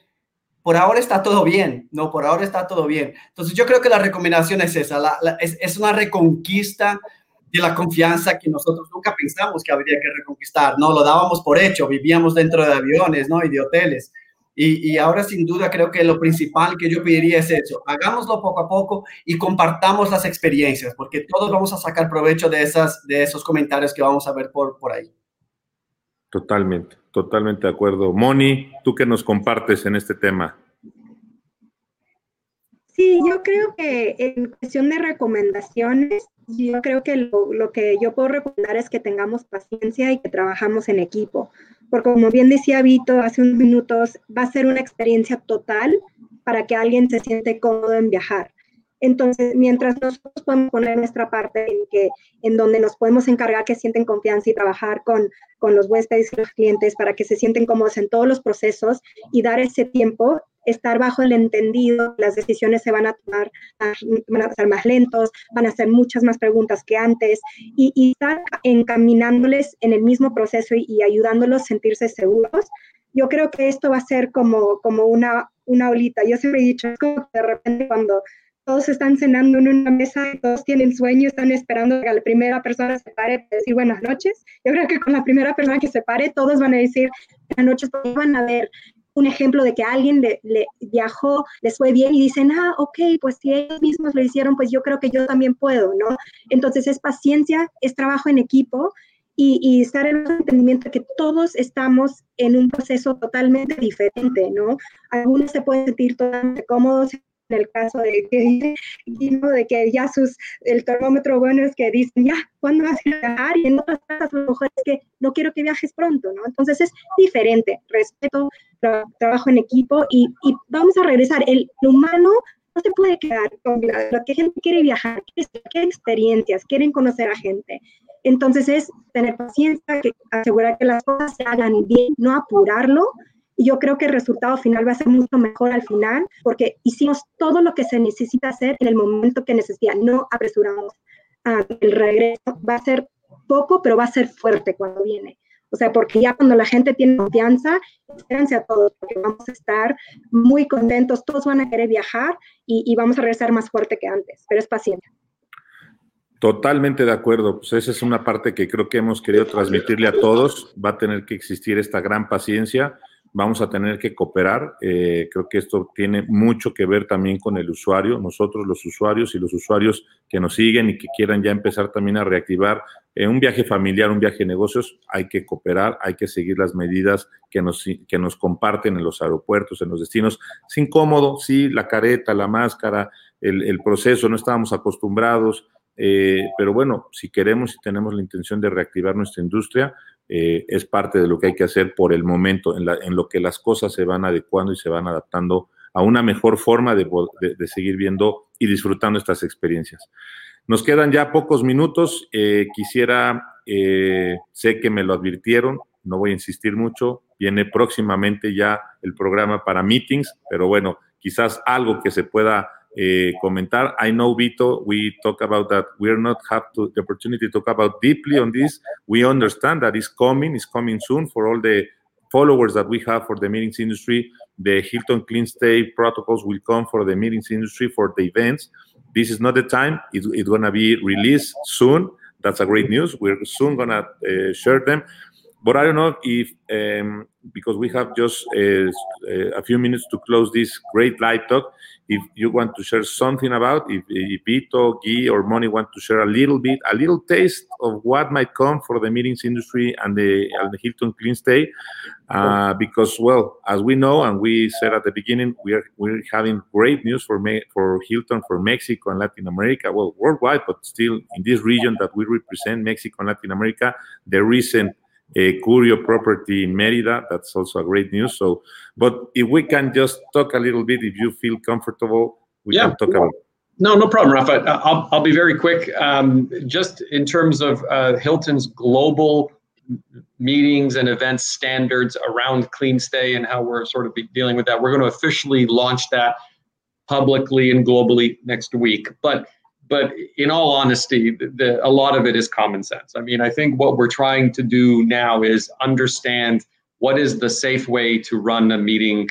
por ahora está todo bien, no, por ahora está todo bien. Entonces yo creo que la recomendación es esa, es, es una reconquista de la confianza que nosotros nunca pensamos que habría que reconquistar, ¿no? Lo dábamos por hecho, vivíamos dentro de aviones, ¿no? Y de hoteles. Y, y, ahora sin duda creo que lo principal que yo pediría es eso, hagámoslo poco a poco y compartamos las experiencias, porque todos vamos a sacar provecho de, esas, de esos comentarios que vamos a ver por, por ahí. Totalmente, totalmente de acuerdo. Moni, ¿tú qué nos compartes en este tema? Sí, yo creo que en cuestión de recomendaciones, yo creo que lo, lo, que yo puedo recomendar es que tengamos paciencia y que trabajamos en equipo porque como bien decía Vito hace unos minutos, va a ser una experiencia total para que alguien se siente cómodo en viajar. Entonces, mientras nosotros podemos poner nuestra parte en, que, en donde nos podemos encargar que sienten confianza y trabajar con, con los huéspedes y los clientes para que se sienten cómodos en todos los procesos y dar ese tiempo, estar bajo el entendido, las decisiones se van a tomar, van a ser más lentos, van a hacer muchas más preguntas que antes y, estar encaminándoles en el mismo proceso y, y, ayudándolos a sentirse seguros. Yo creo que esto va a ser como, como una, una olita. Yo siempre he dicho, de repente cuando todos están cenando en una mesa y todos tienen sueño, están esperando que la primera persona se pare para decir buenas noches. Yo creo que con la primera persona que se pare, todos van a decir buenas noches, porque van a ver un ejemplo de que alguien le, viajó, les fue bien y dicen, ah, ok, pues si ellos mismos lo hicieron, pues yo creo que yo también puedo, ¿no? Entonces es paciencia, es trabajo en equipo y, y estar en el entendimiento que todos estamos en un proceso totalmente diferente, ¿no? Algunos se pueden sentir totalmente cómodos en el caso de que, de que ya sus, el termómetro bueno es que dicen, ya, ¿cuándo vas a viajar? Y en otras casos, a lo mejor es que no quiero que viajes pronto, ¿no? Entonces es diferente, respeto, tra trabajo en equipo y, y, vamos a regresar. El humano no se puede quedar con la, lo que gente quiere viajar, quiere experiencias, quieren conocer a gente. Entonces es tener paciencia, que, asegurar que las cosas se hagan bien, no apurarlo, y yo creo que el resultado final va a ser mucho mejor al final porque hicimos todo lo que se necesita hacer en el momento que necesita, no apresuramos uh, el regreso. Va a ser poco, pero va a ser fuerte cuando viene. O sea, porque ya cuando la gente tiene confianza, espérense a todos, porque vamos a estar muy contentos, todos van a querer viajar y, y vamos a regresar más fuerte que antes, pero es paciencia. Totalmente de acuerdo. Pues esa es una parte que creo que hemos querido transmitirle a todos. Va a tener que existir esta gran paciencia vamos a tener que cooperar. Eh, creo que esto tiene mucho que ver también con el usuario, nosotros los usuarios y los usuarios que nos siguen y que quieran ya empezar también a reactivar eh, un viaje familiar, un viaje de negocios, hay que cooperar, hay que seguir las medidas que nos, que nos comparten en los aeropuertos, en los destinos. Es incómodo, sí, la careta, la máscara, el, proceso, no estábamos acostumbrados. Eh, pero bueno, si queremos y tenemos la intención de reactivar nuestra industria, eh, es parte de lo que hay que hacer por el momento, en, la, en, lo que las cosas se van adecuando y se van adaptando a una mejor forma de, seguir viendo y disfrutando estas experiencias. Nos quedan ya pocos minutos. Eh, quisiera, eh, sé que me lo advirtieron, no voy a insistir mucho. Viene próximamente ya el programa para meetings, pero bueno, quizás algo que se pueda uh, comentar. I know, Vito, we talk about that. We're not have to, the opportunity to talk about deeply on this. We understand that it's coming, it's coming soon for all the followers that we have for the meetings industry. The Hilton Clean Stay protocols will come for the meetings industry for the events. This is not the time. It, it's going to be released soon. That's a great news. We're soon going to uh, share them. But I don't know if, um, because we have just uh, a few minutes to close this great live talk, if you want to share something about, if, if Ito, Guy, or Moni want to share a little bit, a little taste of what might come for the meetings industry and the, and the Hilton Clean Stay, uh, because well, as we know and we said at the beginning, we are we're having great news for Me- for Hilton for Mexico and Latin America, well, worldwide, but still in this region that we represent, Mexico and Latin America, the recent a Curio property in Merida. That's also a great news. So, but if we can just talk a little bit, if you feel comfortable, we yeah. can talk about. No, no problem, Rafa. I'll, I'll be very quick. Um, just in terms of uh, Hilton's global meetings and events standards around clean stay and how we're sort of dealing with that, we're going to officially launch that publicly and globally next week. But but in all honesty, the, the, a lot of it is common sense. I mean, I think what we're trying to do now is understand what is the safe way to run a meeting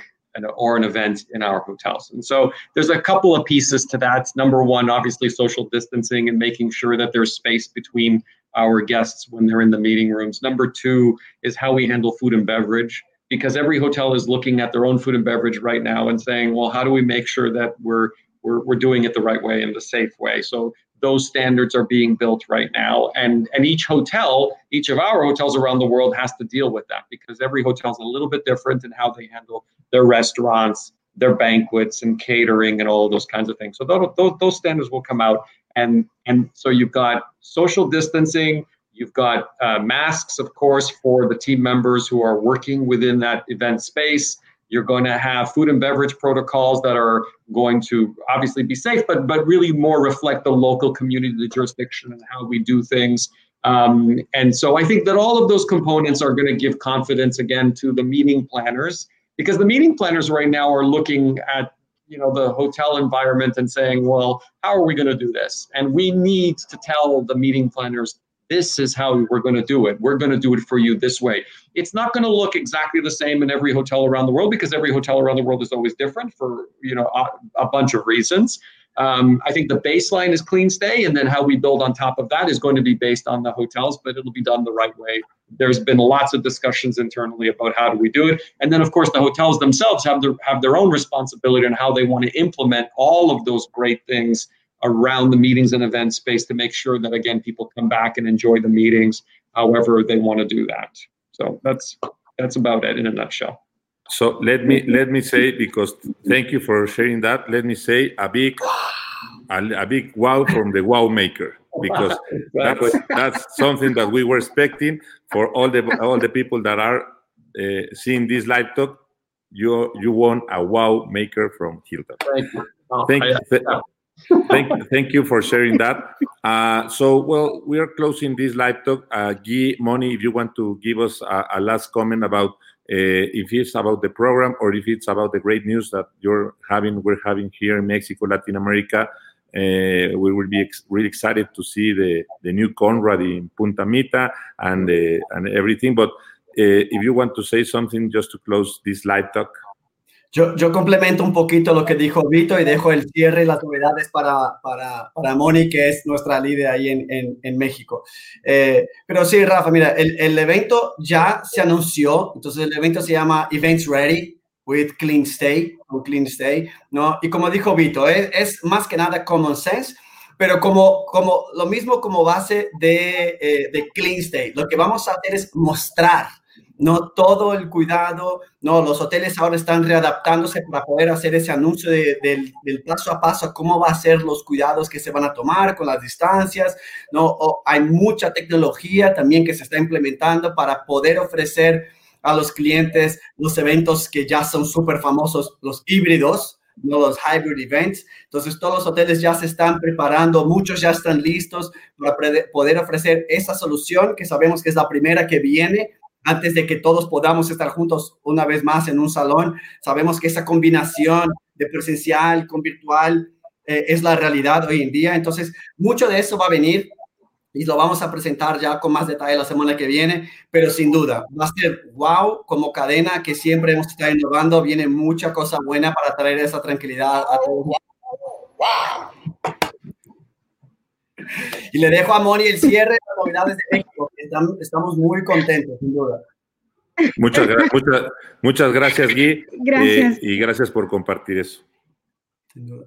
or an event in our hotels. And so there's a couple of pieces to that. Number one, obviously social distancing and making sure that there's space between our guests when they're in the meeting rooms. Number two is how we handle food and beverage because every hotel is looking at their own food and beverage right now and saying, well, how do we make sure that we're we're, we're doing it the right way and the safe way? So those standards are being built right now. And and each hotel each of our hotels around the world has to deal with that because every hotel is a little bit different in how they handle their restaurants their banquets and catering and all those kinds of things. So those, those, those standards will come out. And and so you've got social distancing you've got uh, masks of course for the team members who are working within that event space you're going to have food and beverage protocols that are going to obviously be safe, but but really more reflect the local community, the jurisdiction, and how we do things. Um, and so I think that all of those components are going to give confidence again to the meeting planners because the meeting planners right now are looking at you know the hotel environment and saying, well, how are we going to do this? And we need to tell the meeting planners this is how we're going to do it. We're going to do it for you this way. It's not going to look exactly the same in every hotel around the world because every hotel around the world is always different for you know a, a bunch of reasons. Um, I think the baseline is clean stay, and then how we build on top of that is going to be based on the hotels, but it'll be done the right way. There's been lots of discussions internally about how do we do it, and then of course the hotels themselves have their have their own responsibility on how they want to implement all of those great things around the meetings and event space to make sure that again people come back and enjoy the meetings however they want to do that. So that's that's about it in a nutshell. So let me let me say because thank you for sharing that let me say a big a, a big wow from the wow maker because that's that's something that we were expecting for all the all the people that are uh, seeing this live talk. You you won a wow maker from Hilton. Thank you. Thank, you thank, thank you for sharing that. Uh, so, well, we are closing this live talk. Uh, Guy, Moni, if you want to give us a, a last comment about uh, if it's about the program or if it's about the great news that you're having, we're having here in Mexico, Latin America. Uh, we will be ex really excited to see the, the new Conrad in Punta Mita and, uh, and everything. But uh, if you want to say something just to close this live talk. Yo, complemento un poquito lo que dijo Vito y dejo el cierre y las novedades para, para, para Moni, que es nuestra líder ahí en, en, en México. Eh, pero sí, Rafa, mira, el, el, evento ya se anunció, entonces el evento se llama Events Ready with Clean Stay, o Clean Stay, ¿no? Y como dijo Vito, es, es más que nada common sense, pero como, como lo mismo como base de, eh, de Clean Stay. Lo que vamos a hacer es mostrar no todo el cuidado, no, los hoteles ahora están readaptándose para poder hacer ese anuncio del paso a paso, cómo va a ser los cuidados que se van a tomar con las distancias, no, hay mucha tecnología también que se está implementando para poder ofrecer a los clientes los eventos que ya son súper famosos, los híbridos, no los hybrid events. Entonces, todos los hoteles ya se están preparando, muchos ya están listos para poder ofrecer esa solución que sabemos que es la primera que viene antes de que todos podamos estar juntos una vez más en un salón. Sabemos que esa combinación de presencial con virtual eh, es la realidad hoy en día. Entonces, mucho de eso va a venir y lo vamos a presentar ya con más detalle la semana que viene, pero sin duda va a ser wow como cadena que siempre hemos estado innovando. Viene mucha cosa buena para traer esa tranquilidad a todos. Y le dejo a Moni el cierre novedades de México. Estamos muy contentos, sin duda. Muchas, muchas, muchas gracias, Gui. Gracias. Eh, y gracias por compartir eso. Sin duda.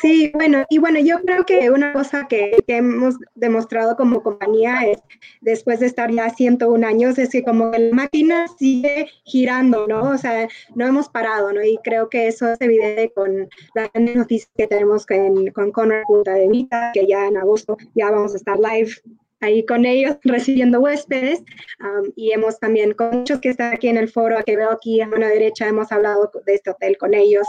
Sí, bueno, y bueno, yo creo que una cosa que, hemos demostrado como compañía es, después de estar ya 101 años, es que como la máquina sigue girando, ¿no? O sea, no hemos parado, ¿no? Y creo que eso es evidente con la noticia que tenemos con, con Conrad Punta de Vita, que ya en agosto ya vamos a estar live ahí con ellos recibiendo huéspedes y hemos también con muchos que están aquí en el foro que veo aquí a mano derecha hemos hablado de este hotel con ellos.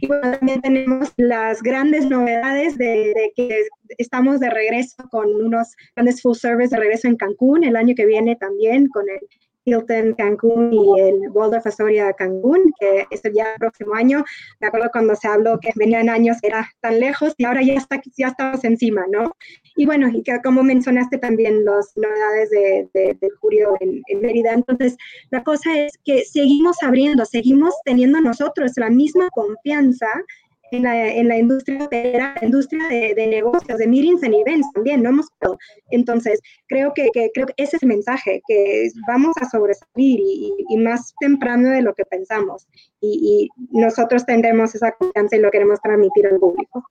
Y bueno, también tenemos las grandes novedades de, de, que estamos de regreso con unos grandes full service de regreso en Cancún el año que viene también con el Hilton Cancún y el Waldorf Astoria Cancún, que es el día próximo año. De acuerdo cuando se habló que venían años era tan lejos y ahora ya, está, ya estamos encima, ¿no? Y bueno, y que como mencionaste también las novedades de, de, julio en, en, Mérida. Entonces, la cosa es que seguimos abriendo, seguimos teniendo nosotros la misma confianza en la, en la industria la industria de, de, negocios, de meetings and events también, no hemos Entonces, creo que, que, creo que ese es el mensaje, que vamos a sobresalir y, y más temprano de lo que pensamos. Y, y, nosotros tendremos esa confianza y lo queremos transmitir al público.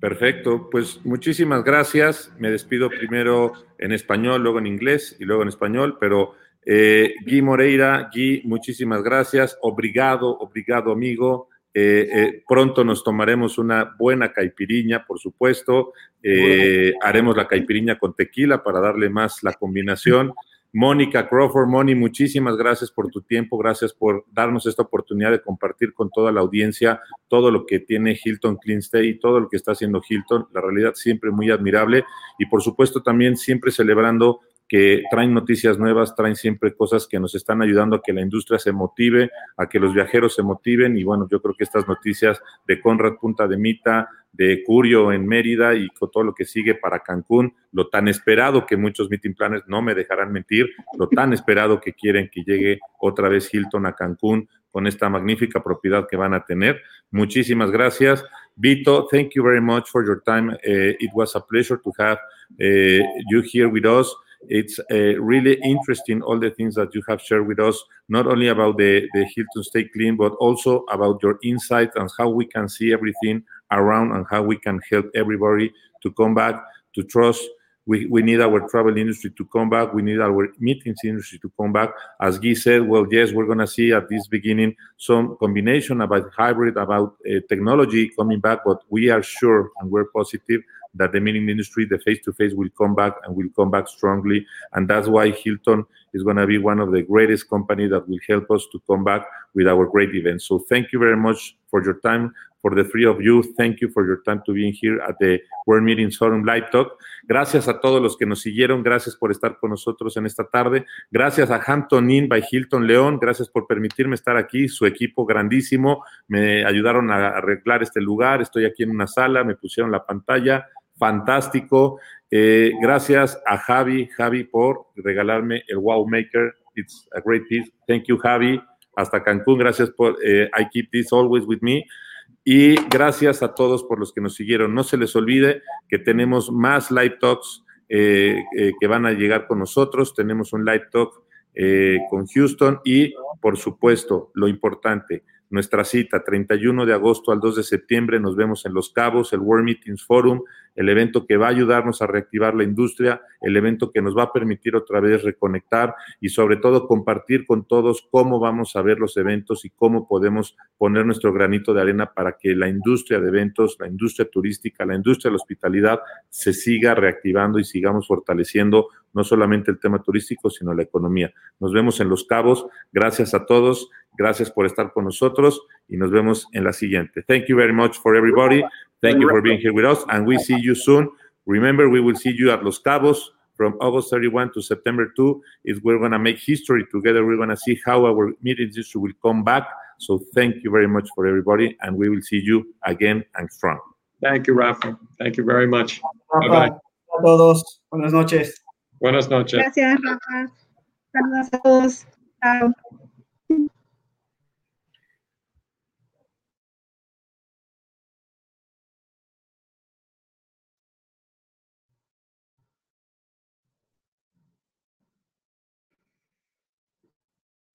Perfecto, pues muchísimas gracias. Me despido primero en español, luego en inglés y luego en español, pero eh, Gui Moreira, Gui, muchísimas gracias. Obrigado, obrigado amigo. Eh, eh, pronto nos tomaremos una buena caipiriña, por supuesto. Eh, haremos la caipiriña con tequila para darle más la combinación. Mónica Crawford, Moni, muchísimas gracias por tu tiempo, gracias por darnos esta oportunidad de compartir con toda la audiencia todo lo que tiene Hilton Clean Stay y todo lo que está haciendo Hilton. La realidad siempre muy admirable y por supuesto también siempre celebrando que traen noticias nuevas, traen siempre cosas que nos están ayudando a que la industria se motive, a que los viajeros se motiven. Y bueno, yo creo que estas noticias de Conrad Punta de Mita, de Curio en Mérida y con todo lo que sigue para Cancún, lo tan esperado que muchos meeting planners no me dejarán mentir, lo tan esperado que quieren que llegue otra vez Hilton a Cancún con esta magnífica propiedad que van a tener. Muchísimas gracias. Vito, thank you very much for your time. Uh, it was a pleasure to have uh, you here with us. It's uh, really interesting, all the things that you have shared with us, not only about the, the Hilton Stay Clean, but also about your insight and how we can see everything around and how we can help everybody to come back, to trust. We, we need our travel industry to come back. We need our meetings industry to come back. As Guy said, well, yes, we're going to see at this beginning some combination about hybrid, about uh, technology coming back, but we are sure and we're positive that the meeting industry, the face-to-face will come back and will come back strongly. And that's why Hilton is going to be one of the greatest companies that will help us to come back with our great events. So thank you very much for your time. For the three of you, thank you for your time to being here at the World Meetings Forum Live Talk. Gracias a todos los que nos siguieron. Gracias por estar con nosotros en esta tarde. Gracias a Hampton Inn by Hilton León. Gracias por permitirme estar aquí. Su equipo grandísimo. Me ayudaron a arreglar este lugar. Estoy aquí en una sala. Me pusieron la pantalla fantástico. Eh, gracias a Javi, Javi, por regalarme el Wow Maker. It's a great piece. Thank you, Javi. Hasta Cancún, gracias por, eh, I keep this always with me. Y gracias a todos por los que nos siguieron. No se les olvide que tenemos más live talks eh, que van a llegar con nosotros. Tenemos un live talk con Houston y, por supuesto, lo importante, nuestra cita, 31 de agosto al 2 de septiembre, nos vemos en Los Cabos, el World Meetings Forum, el evento que va a ayudarnos a reactivar la industria, el evento que nos va a permitir otra vez reconectar y sobre todo compartir con todos cómo vamos a ver los eventos y cómo podemos poner nuestro granito de arena para que la industria de eventos, la industria turística, la industria de la hospitalidad se siga reactivando y sigamos fortaleciendo no solamente el tema turístico, sino la economía. Nos vemos en Los Cabos. Gracias a todos. Gracias por estar con nosotros y nos vemos en la siguiente. Thank you very much for everybody. Thank you for being here with us and we see you soon. Remember, we will see you at Los Cabos from August 31 to September 2 is we're going to make history together. We're going to see how our meeting industry will come back. So thank you very much for everybody, and we will see you again and strong. Thank you, Rafa. Thank you very much. Rafa, bye bye. A todos. Buenas noches. Buenas noches. Gracias, Rafa. Saludos a todos. Chao.